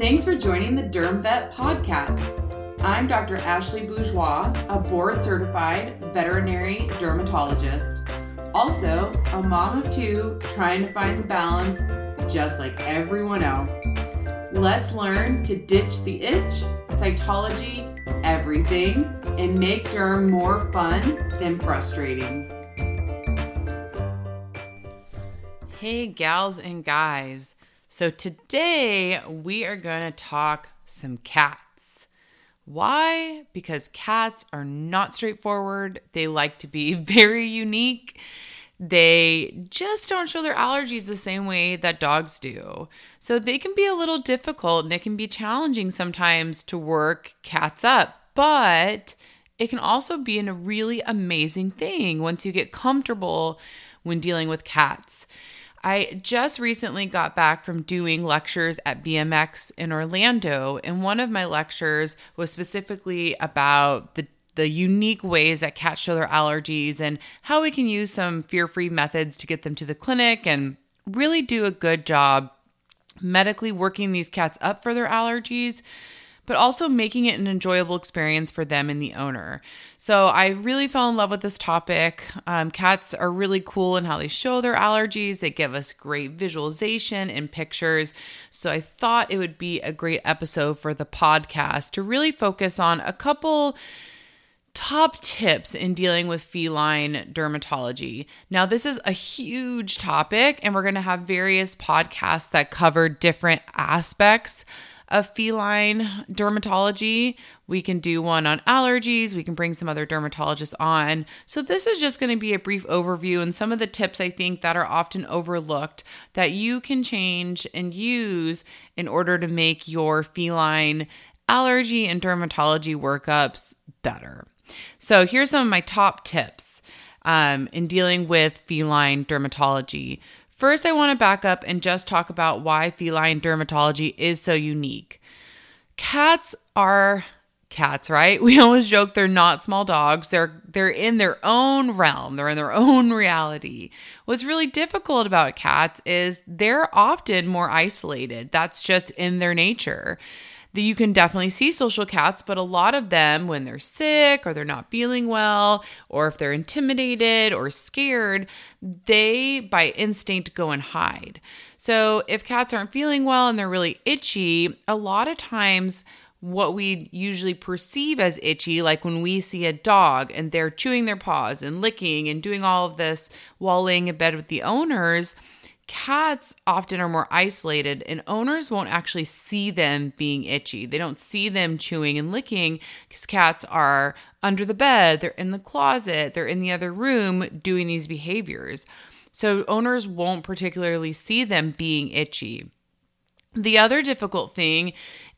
Thanks for joining the Derm Vet podcast. I'm Dr. Ashley Bourgeois, a board certified veterinary dermatologist. Also, a mom of two trying to find the balance just like everyone else. Let's learn to ditch the itch, cytology, everything, and make derm more fun than frustrating. Hey, gals and guys. So, today we are going to talk some cats. Why? Because cats are not straightforward. They like to be very unique. They just don't show their allergies the same way that dogs do. So, they can be a little difficult and it can be challenging sometimes to work cats up. But it can also be a really amazing thing once you get comfortable when dealing with cats. I just recently got back from doing lectures at VMX in Orlando, and one of my lectures was specifically about the the unique ways that cats show their allergies and how we can use some fear-free methods to get them to the clinic and really do a good job medically working these cats up for their allergies but also making it an enjoyable experience for them and the owner. So I really fell in love with this topic. Um, cats are really cool in how they show their allergies, they give us great visualization and pictures. So I thought it would be a great episode for the podcast to really focus on a couple top tips in dealing with feline dermatology. Now, this is a huge topic, and we're going to have various podcasts that cover different aspects of feline dermatology. We can do one on allergies. We can bring some other dermatologists on. So, this is just going to be a brief overview and some of the tips I think that are often overlooked that you can change and use in order to make your feline allergy and dermatology workups better. So, here's some of my top tips um, in dealing with feline dermatology. First, I want to back up and just talk about why feline dermatology is so unique. Cats are cats, right? We always joke they're not small dogs. They're they're in their own realm. They're in their own reality. What's really difficult about cats is they're often more isolated. That's just in their nature that you can definitely see social cats, but a lot of them, when they're sick or they're not feeling well, or if they're intimidated or scared, they by instinct go and hide. So if cats aren't feeling well and they're really itchy, a lot of times what we usually perceive as itchy, like when we see a dog and they're chewing their paws and licking and doing all of this while laying in bed with the owners cats often are more isolated and owners won't actually see them being itchy. They don't see them chewing and licking because cats are under the bed, they're in the closet, they're in the other room doing these behaviors. So owners won't particularly see them being itchy. The other difficult thing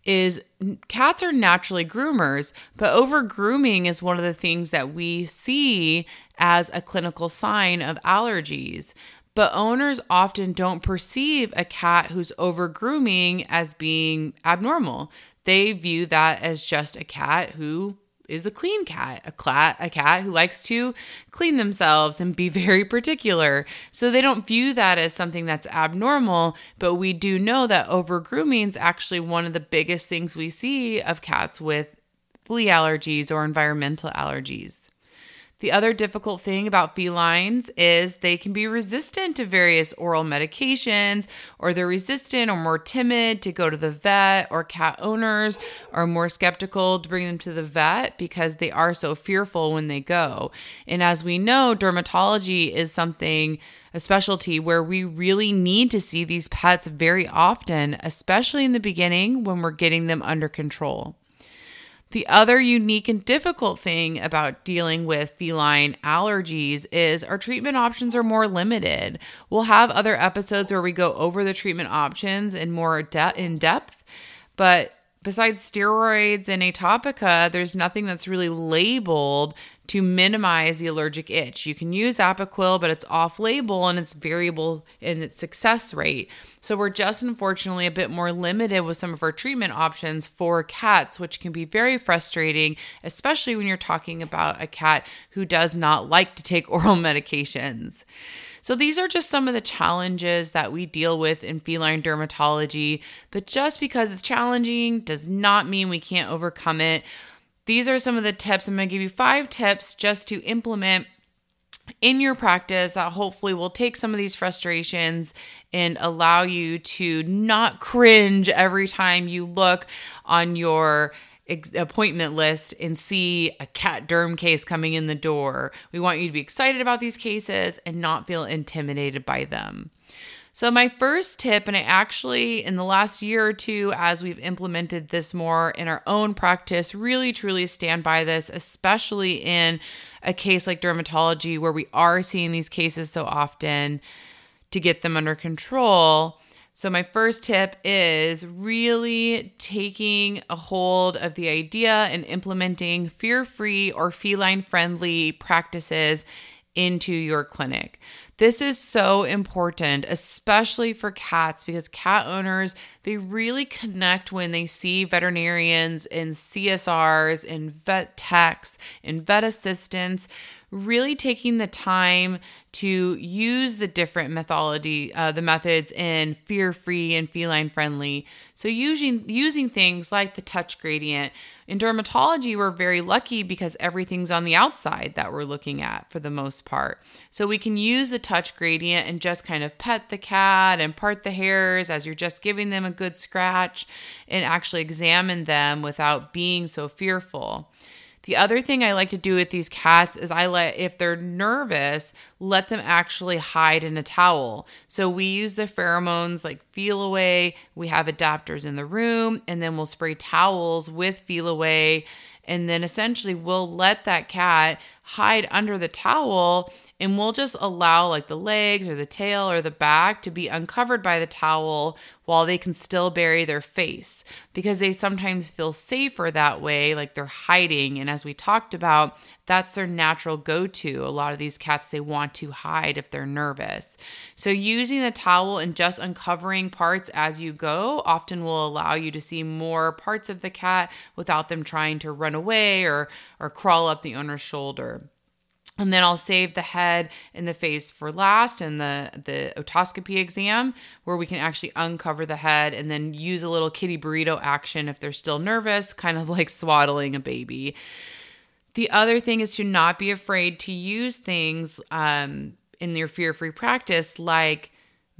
is cats are naturally groomers, but over grooming is one of the things that we see as a clinical sign of allergies. But owners often don't perceive a cat who's over grooming as being abnormal. They view that as just a cat who is a clean cat, a cat, a cat who likes to clean themselves and be very particular. So they don't view that as something that's abnormal, but we do know that over grooming is actually one of the biggest things we see of cats with flea allergies or environmental allergies. The other difficult thing about felines is they can be resistant to various oral medications, or they're resistant or more timid to go to the vet, or cat owners are more skeptical to bring them to the vet because they are so fearful when they go. And as we know, dermatology is something a specialty where we really need to see these pets very often, especially in the beginning when we're getting them under control. The other unique and difficult thing about dealing with feline allergies is our treatment options are more limited. We'll have other episodes where we go over the treatment options in more de- in depth, but besides steroids and atopica, there's nothing that's really labeled to minimize the allergic itch. You can use Apoquel, but it's off label and it's variable in its success rate. So we're just unfortunately a bit more limited with some of our treatment options for cats, which can be very frustrating, especially when you're talking about a cat who does not like to take oral medications. So, these are just some of the challenges that we deal with in feline dermatology. But just because it's challenging does not mean we can't overcome it. These are some of the tips. I'm going to give you five tips just to implement in your practice that hopefully will take some of these frustrations and allow you to not cringe every time you look on your appointment list and see a cat derm case coming in the door. We want you to be excited about these cases and not feel intimidated by them. So, my first tip, and I actually, in the last year or two, as we've implemented this more in our own practice, really truly stand by this, especially in a case like dermatology where we are seeing these cases so often to get them under control. So, my first tip is really taking a hold of the idea and implementing fear free or feline friendly practices into your clinic. This is so important, especially for cats, because cat owners, they really connect when they see veterinarians and CSRs and vet techs and vet assistants really taking the time to use the different methodology, uh, the methods in fear-free and feline-friendly. So using using things like the touch gradient. In dermatology, we're very lucky because everything's on the outside that we're looking at for the most part. So we can use the touch gradient and just kind of pet the cat and part the hairs as you're just giving them a good scratch and actually examine them without being so fearful. The other thing I like to do with these cats is I let, if they're nervous, let them actually hide in a towel. So we use the pheromones like Feliway. We have adapters in the room, and then we'll spray towels with Feliway. And then essentially we'll let that cat hide under the towel and we'll just allow like the legs or the tail or the back to be uncovered by the towel while they can still bury their face because they sometimes feel safer that way like they're hiding. And as we talked about that's their natural go-to. A lot of these cats they want to hide if they're nervous. So using the towel and just uncovering parts as you go often will allow you to see more parts of the cat without them trying to run away or or crawl up the owner's shoulder and then I'll save the head and the face for last and the the otoscopy exam where we can actually uncover the head and then use a little kitty burrito action if they're still nervous, kind of like swaddling a baby. The other thing is to not be afraid to use things um, in your fear-free practice like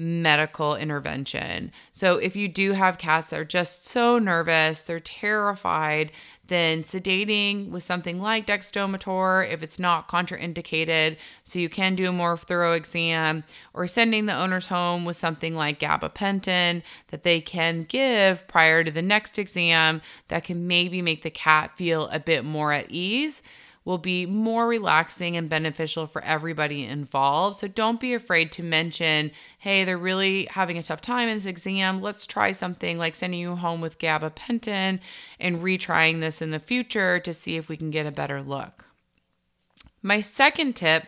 medical intervention. So if you do have cats that are just so nervous, they're terrified, then sedating with something like dexdomitor if it's not contraindicated, so you can do a more thorough exam, or sending the owners home with something like gabapentin that they can give prior to the next exam that can maybe make the cat feel a bit more at ease will be more relaxing and beneficial for everybody involved. So don't be afraid to mention, hey, they're really having a tough time in this exam. Let's try something like sending you home with gabapentin and retrying this in the future to see if we can get a better look. My second tip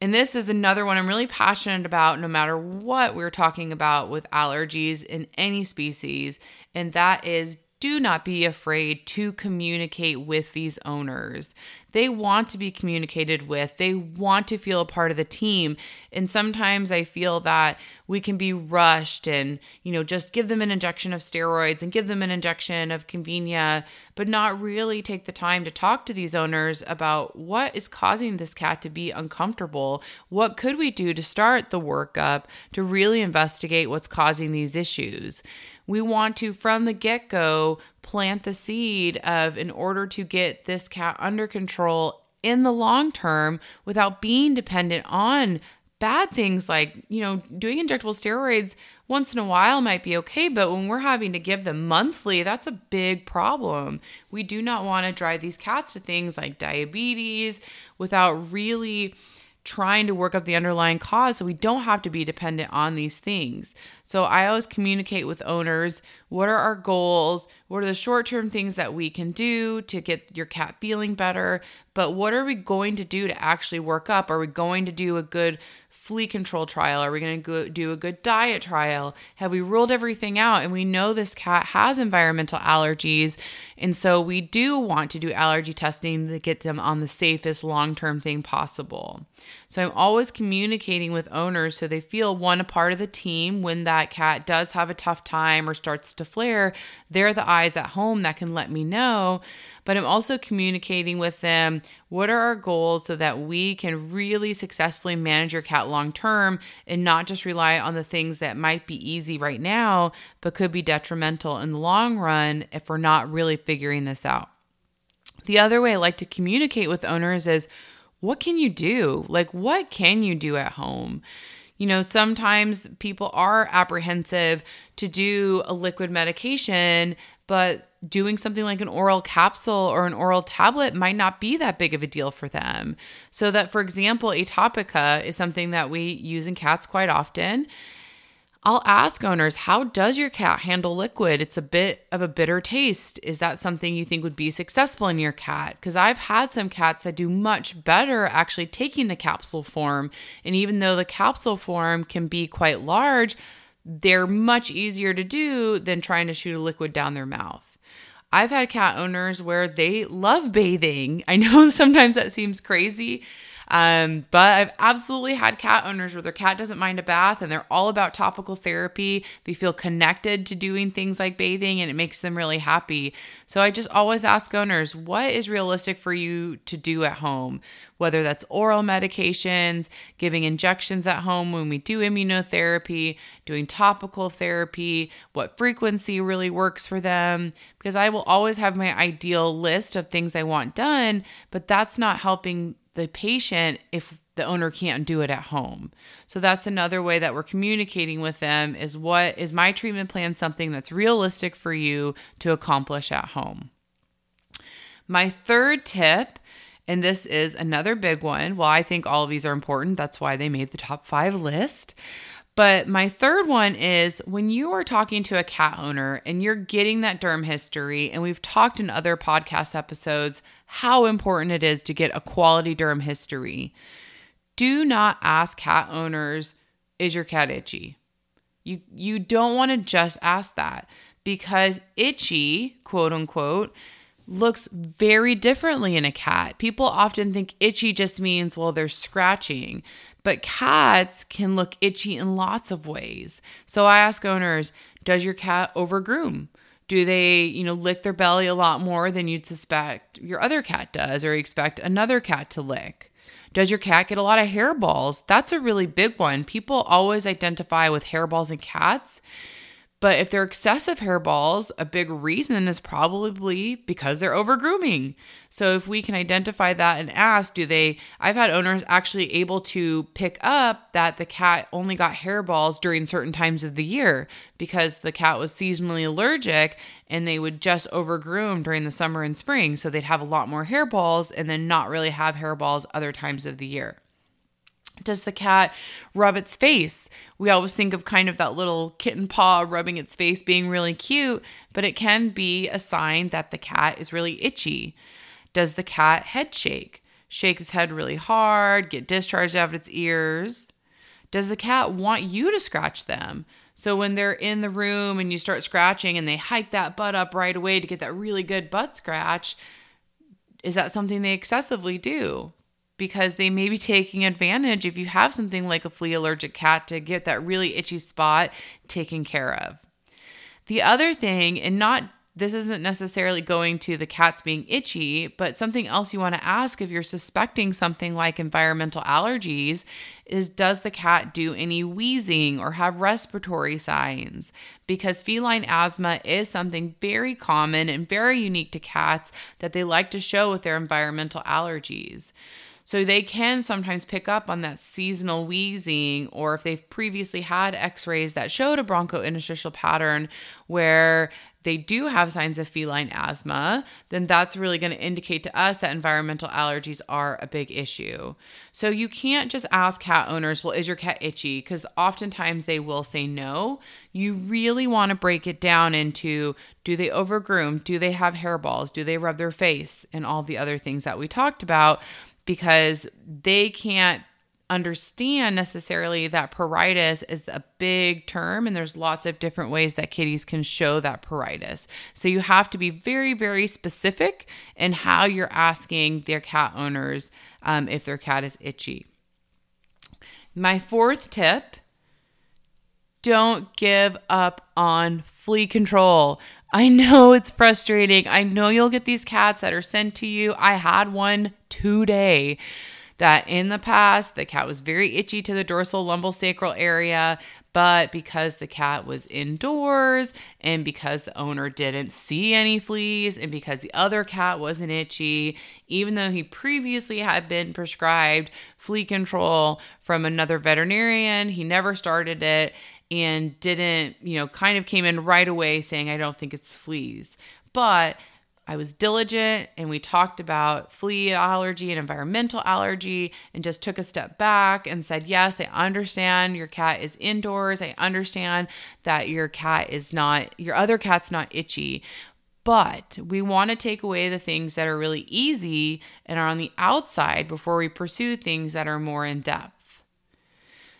and this is another one I'm really passionate about, no matter what we're talking about with allergies in any species, and that is do not be afraid to communicate with these owners. They want to be communicated with, they want to feel a part of the team. And sometimes I feel that we can be rushed and, you know, just give them an injection of steroids and give them an injection of convenia, but not really take the time to talk to these owners about what is causing this cat to be uncomfortable. What could we do to start the workup to really investigate what's causing these issues? We want to, from the get go, plant the seed of in order to get this cat under control in the long term without being dependent on bad things like, you know, doing injectable steroids once in a while might be okay, but when we're having to give them monthly, that's a big problem. We do not want to drive these cats to things like diabetes without really trying to work up the underlying cause so we don't have to be dependent on these things. So I always communicate with owners what are our goals? What are the short term things that we can do to get your cat feeling better? But what are we going to do to actually work up? Are we going to do a good flea control trial? Are we going to do a good diet trial? Have we ruled everything out? And we know this cat has environmental allergies. And so we do want to do allergy testing to get them on the safest long term thing possible. So I'm always communicating with owners so they feel one, a part of the team when that cat does have a tough time or starts to flare. They're the eyes at home that can let me know. But I'm also communicating with them what are our goals so that we can really successfully manage your cat long term and not just rely on the things that might be easy right now, but could be detrimental in the long run if we're not really figuring this out. The other way I like to communicate with owners is what can you do? Like, what can you do at home? You know, sometimes people are apprehensive to do a liquid medication, but doing something like an oral capsule or an oral tablet might not be that big of a deal for them. So, that for example, Atopica is something that we use in cats quite often. I'll ask owners, how does your cat handle liquid? It's a bit of a bitter taste. Is that something you think would be successful in your cat? Because I've had some cats that do much better actually taking the capsule form. And even though the capsule form can be quite large, they're much easier to do than trying to shoot a liquid down their mouth. I've had cat owners where they love bathing. I know sometimes that seems crazy, um, but I've absolutely had cat owners where their cat doesn't mind a bath and they're all about topical therapy. They feel connected to doing things like bathing and it makes them really happy. So I just always ask owners, what is realistic for you to do at home? Whether that's oral medications, giving injections at home when we do immunotherapy, doing topical therapy, what frequency really works for them. Because I will always have my ideal list of things I want done, but that's not helping the patient if the owner can't do it at home. So that's another way that we're communicating with them is what is my treatment plan something that's realistic for you to accomplish at home. My third tip and this is another big one. Well, I think all of these are important. That's why they made the top 5 list. But my third one is when you are talking to a cat owner and you're getting that derm history, and we've talked in other podcast episodes how important it is to get a quality derm history. Do not ask cat owners, is your cat itchy? You you don't want to just ask that because itchy, quote unquote, looks very differently in a cat. People often think itchy just means well they're scratching, but cats can look itchy in lots of ways. So I ask owners, does your cat overgroom? Do they, you know, lick their belly a lot more than you'd suspect your other cat does or expect another cat to lick? Does your cat get a lot of hairballs? That's a really big one. People always identify with hairballs in cats. But if they're excessive hairballs, a big reason is probably because they're over grooming. So if we can identify that and ask, do they, I've had owners actually able to pick up that the cat only got hairballs during certain times of the year because the cat was seasonally allergic and they would just over groom during the summer and spring. So they'd have a lot more hairballs and then not really have hairballs other times of the year. Does the cat rub its face? We always think of kind of that little kitten paw rubbing its face being really cute, but it can be a sign that the cat is really itchy. Does the cat head shake? Shake its head really hard, get discharged out of its ears? Does the cat want you to scratch them? So when they're in the room and you start scratching and they hike that butt up right away to get that really good butt scratch, is that something they excessively do? Because they may be taking advantage if you have something like a flea allergic cat to get that really itchy spot taken care of. The other thing, and not this isn't necessarily going to the cats being itchy, but something else you want to ask if you're suspecting something like environmental allergies is Does the cat do any wheezing or have respiratory signs? Because feline asthma is something very common and very unique to cats that they like to show with their environmental allergies. So they can sometimes pick up on that seasonal wheezing, or if they've previously had x rays that showed a bronchointerstitial pattern where they do have signs of feline asthma, then that's really going to indicate to us that environmental allergies are a big issue. So you can't just ask cat owners, well, is your cat itchy? Because oftentimes they will say no. You really want to break it down into do they overgroom? Do they have hairballs? Do they rub their face? And all the other things that we talked about because they can't understand necessarily that pruritus is a big term and there's lots of different ways that kitties can show that pruritus. So you have to be very, very specific in how you're asking their cat owners um, if their cat is itchy. My fourth tip don't give up on flea control. I know it's frustrating. I know you'll get these cats that are sent to you. I had one today that in the past the cat was very itchy to the dorsal lumbar sacral area, but because the cat was indoors and because the owner didn't see any fleas and because the other cat wasn't itchy, even though he previously had been prescribed flea control from another veterinarian, he never started it and didn't, you know, kind of came in right away saying, I don't think it's fleas. But I was diligent and we talked about flea allergy and environmental allergy and just took a step back and said, Yes, I understand your cat is indoors. I understand that your cat is not, your other cat's not itchy. But we want to take away the things that are really easy and are on the outside before we pursue things that are more in depth.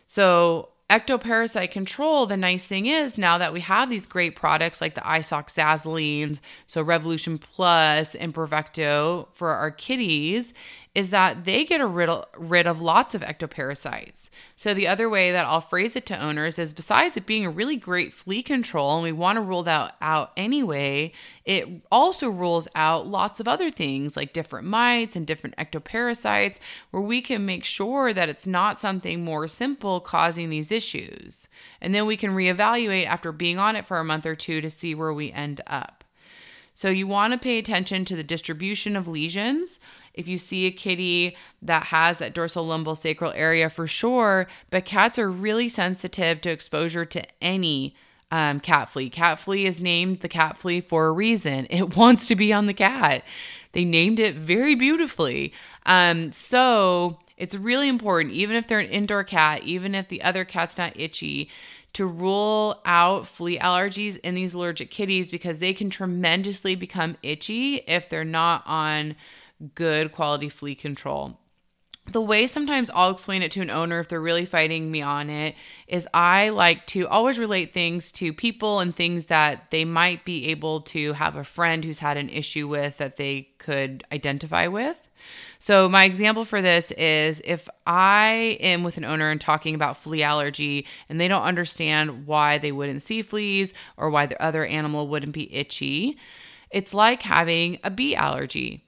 So, ectoparasite control, the nice thing is now that we have these great products like the isoxazolines, so Revolution Plus and Bravecto for our kitties, is that they get rid of, rid of lots of ectoparasites. So, the other way that I'll phrase it to owners is besides it being a really great flea control, and we want to rule that out anyway, it also rules out lots of other things like different mites and different ectoparasites, where we can make sure that it's not something more simple causing these issues. And then we can reevaluate after being on it for a month or two to see where we end up. So, you want to pay attention to the distribution of lesions if you see a kitty that has that dorsal lumbar sacral area for sure, but cats are really sensitive to exposure to any um, cat flea. Cat flea is named the cat flea for a reason. It wants to be on the cat. They named it very beautifully. Um, so it's really important, even if they're an indoor cat, even if the other cat's not itchy, to rule out flea allergies in these allergic kitties because they can tremendously become itchy if they're not on good quality flea control. The way sometimes I'll explain it to an owner if they're really fighting me on it is I like to always relate things to people and things that they might be able to have a friend who's had an issue with that they could identify with. So, my example for this is if I am with an owner and talking about flea allergy and they don't understand why they wouldn't see fleas or why their other animal wouldn't be itchy, it's like having a bee allergy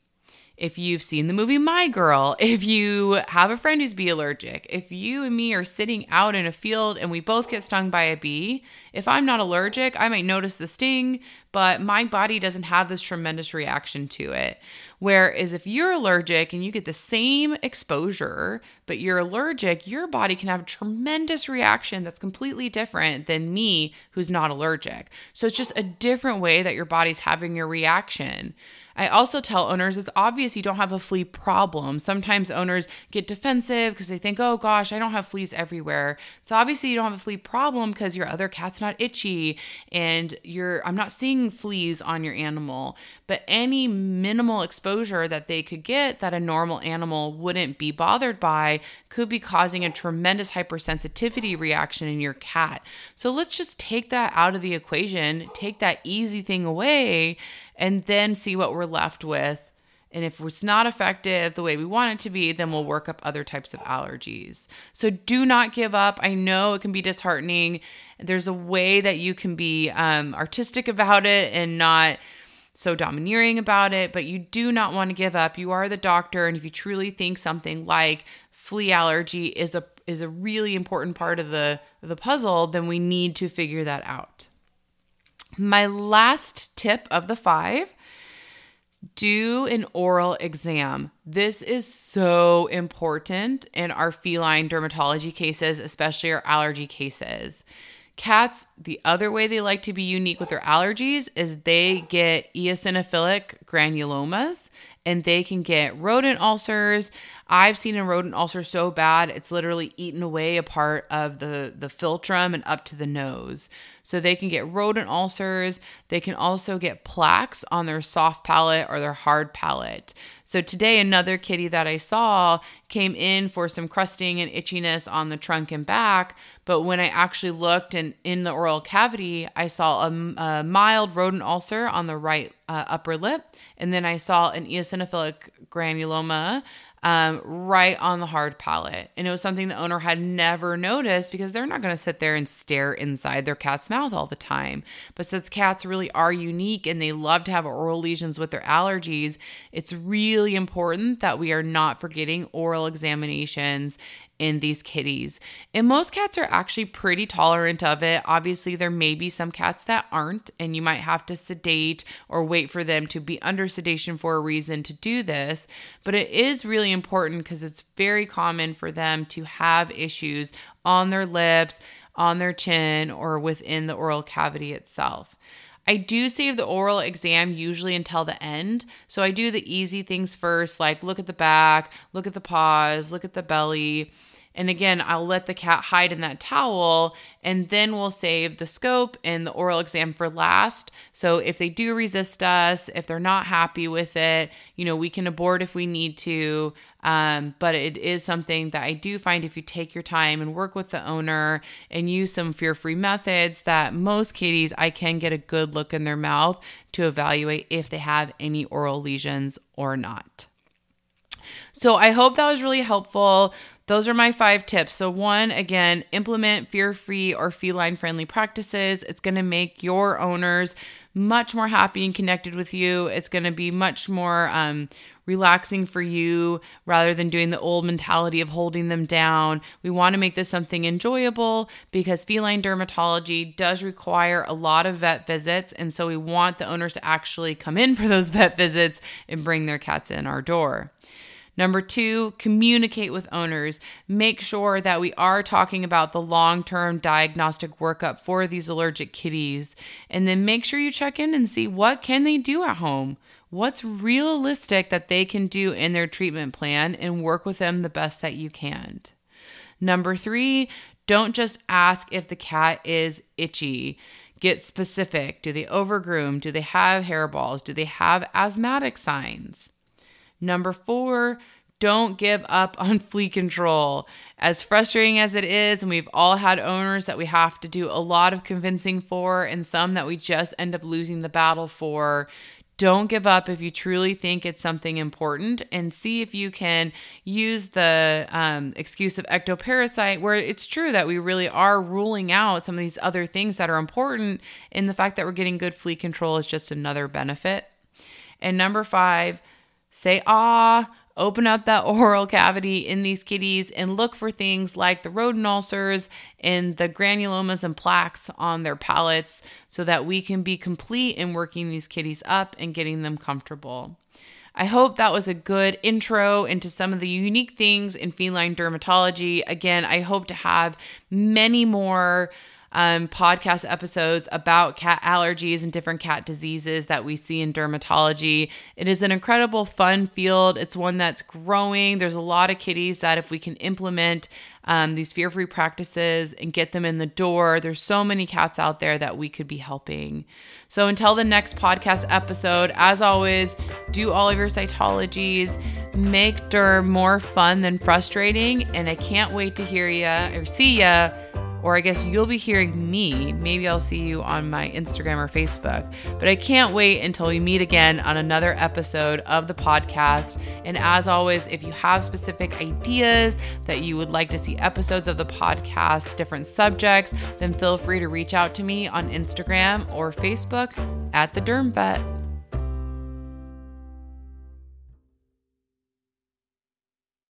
if you've seen the movie My Girl, if you have a friend who's bee allergic, if you and me are sitting out in a field and we both get stung by a bee, if I'm not allergic, I might notice the sting, but my body doesn't have this tremendous reaction to it. Whereas if you're allergic and you get the same exposure, but you're allergic, your body can have a tremendous reaction that's completely different than me who's not allergic. So it's just a different way that your body's having your reaction. I also tell owners it's obvious you don't have a flea problem. Sometimes owners get defensive because they think, oh gosh, I don't have fleas everywhere. So obviously you don't have a flea problem because your other cat's not itchy and you're I'm not seeing fleas on your animal. But any minimal exposure that they could get that a normal animal wouldn't be bothered by could be causing a tremendous hypersensitivity reaction in your cat. So let's just take that out of the equation, take that easy thing away and then see what we're left with. And if it's not effective the way we want it to be, then we'll work up other types of allergies. So do not give up. I know it can be disheartening. There's a way that you can be um, artistic about it and not so domineering about it, but you do not want to give up. You are the doctor, and if you truly think something like flea allergy is a is a really important part of the the puzzle, then we need to figure that out. My last tip of the five do an oral exam. This is so important in our feline dermatology cases, especially our allergy cases. Cats, the other way they like to be unique with their allergies is they get eosinophilic granulomas and they can get rodent ulcers. I've seen a rodent ulcer so bad it's literally eaten away a part of the the philtrum and up to the nose. So they can get rodent ulcers. They can also get plaques on their soft palate or their hard palate. So today, another kitty that I saw came in for some crusting and itchiness on the trunk and back. But when I actually looked and in the oral cavity, I saw a, a mild rodent ulcer on the right uh, upper lip. And then I saw an eosinophilic granuloma um, right on the hard palate. And it was something the owner had never noticed because they're not going to sit there and stare inside their cat's mouth all the time. But since cats really are unique and they love to have oral lesions with their allergies, it's really important that we are not forgetting oral examinations in these kitties. And most cats are actually pretty tolerant of it. Obviously, there may be some cats that aren't, and you might have to sedate or wait for them to be under sedation for a reason to do this. But it is really important because it's very common for them to have issues on their lips, on their chin, or within the oral cavity itself. I do save the oral exam usually until the end. So I do the easy things first, like look at the back, look at the paws, look at the belly. And again, I'll let the cat hide in that towel and then we'll save the scope and the oral exam for last. So if they do resist us, if they're not happy with it, you know, we can abort if we need to. Um, but it is something that I do find if you take your time and work with the owner and use some fear free methods, that most kitties, I can get a good look in their mouth to evaluate if they have any oral lesions or not. So I hope that was really helpful. Those are my five tips. So, one, again, implement fear free or feline friendly practices. It's going to make your owners much more happy and connected with you. It's going to be much more um, relaxing for you rather than doing the old mentality of holding them down. We want to make this something enjoyable because feline dermatology does require a lot of vet visits. And so, we want the owners to actually come in for those vet visits and bring their cats in our door. Number two, communicate with owners. Make sure that we are talking about the long term diagnostic workup for these allergic kitties. And then make sure you check in and see what can they do at home. What's realistic that they can do in their treatment plan and work with them the best that you can. Number three, don't just ask if the cat is itchy. Get specific. Do they overgroom? Do they have hairballs? Do they have asthmatic signs? Number four, don't give up on flea control. As frustrating as it is, and we've all had owners that we have to do a lot of convincing for, and some that we just end up losing the battle for. Don't give up if you truly think it's something important and see if you can use the um, excuse of ectoparasite, where it's true that we really are ruling out some of these other things that are important. And the fact that we're getting good flea control is just another benefit. And number five, say ah, open up that oral cavity in these kitties and look for things like the rodent ulcers and the granulomas and plaques on their palates so that we can be complete in working these kitties up and getting them comfortable. I hope that was a good intro into some of the unique things in feline dermatology. Again, I hope to have many more um, podcast episodes about cat allergies and different cat diseases that we see in dermatology. It is an incredible, fun field. It's one that's growing. There's a lot of kitties that, if we can implement um, these fear free practices and get them in the door, there's so many cats out there that we could be helping. So until the next podcast episode, as always, do all of your cytologies. Make derm more fun than frustrating. And I can't wait to hear ya or see ya or I guess you'll be hearing me. Maybe I'll see you on my Instagram or Facebook. But I can't wait until we meet again on another episode of the podcast. And as always, if you have specific ideas that you would like to see episodes of the podcast, different subjects, then feel free to reach out to me on Instagram or Facebook at the Derm Vet.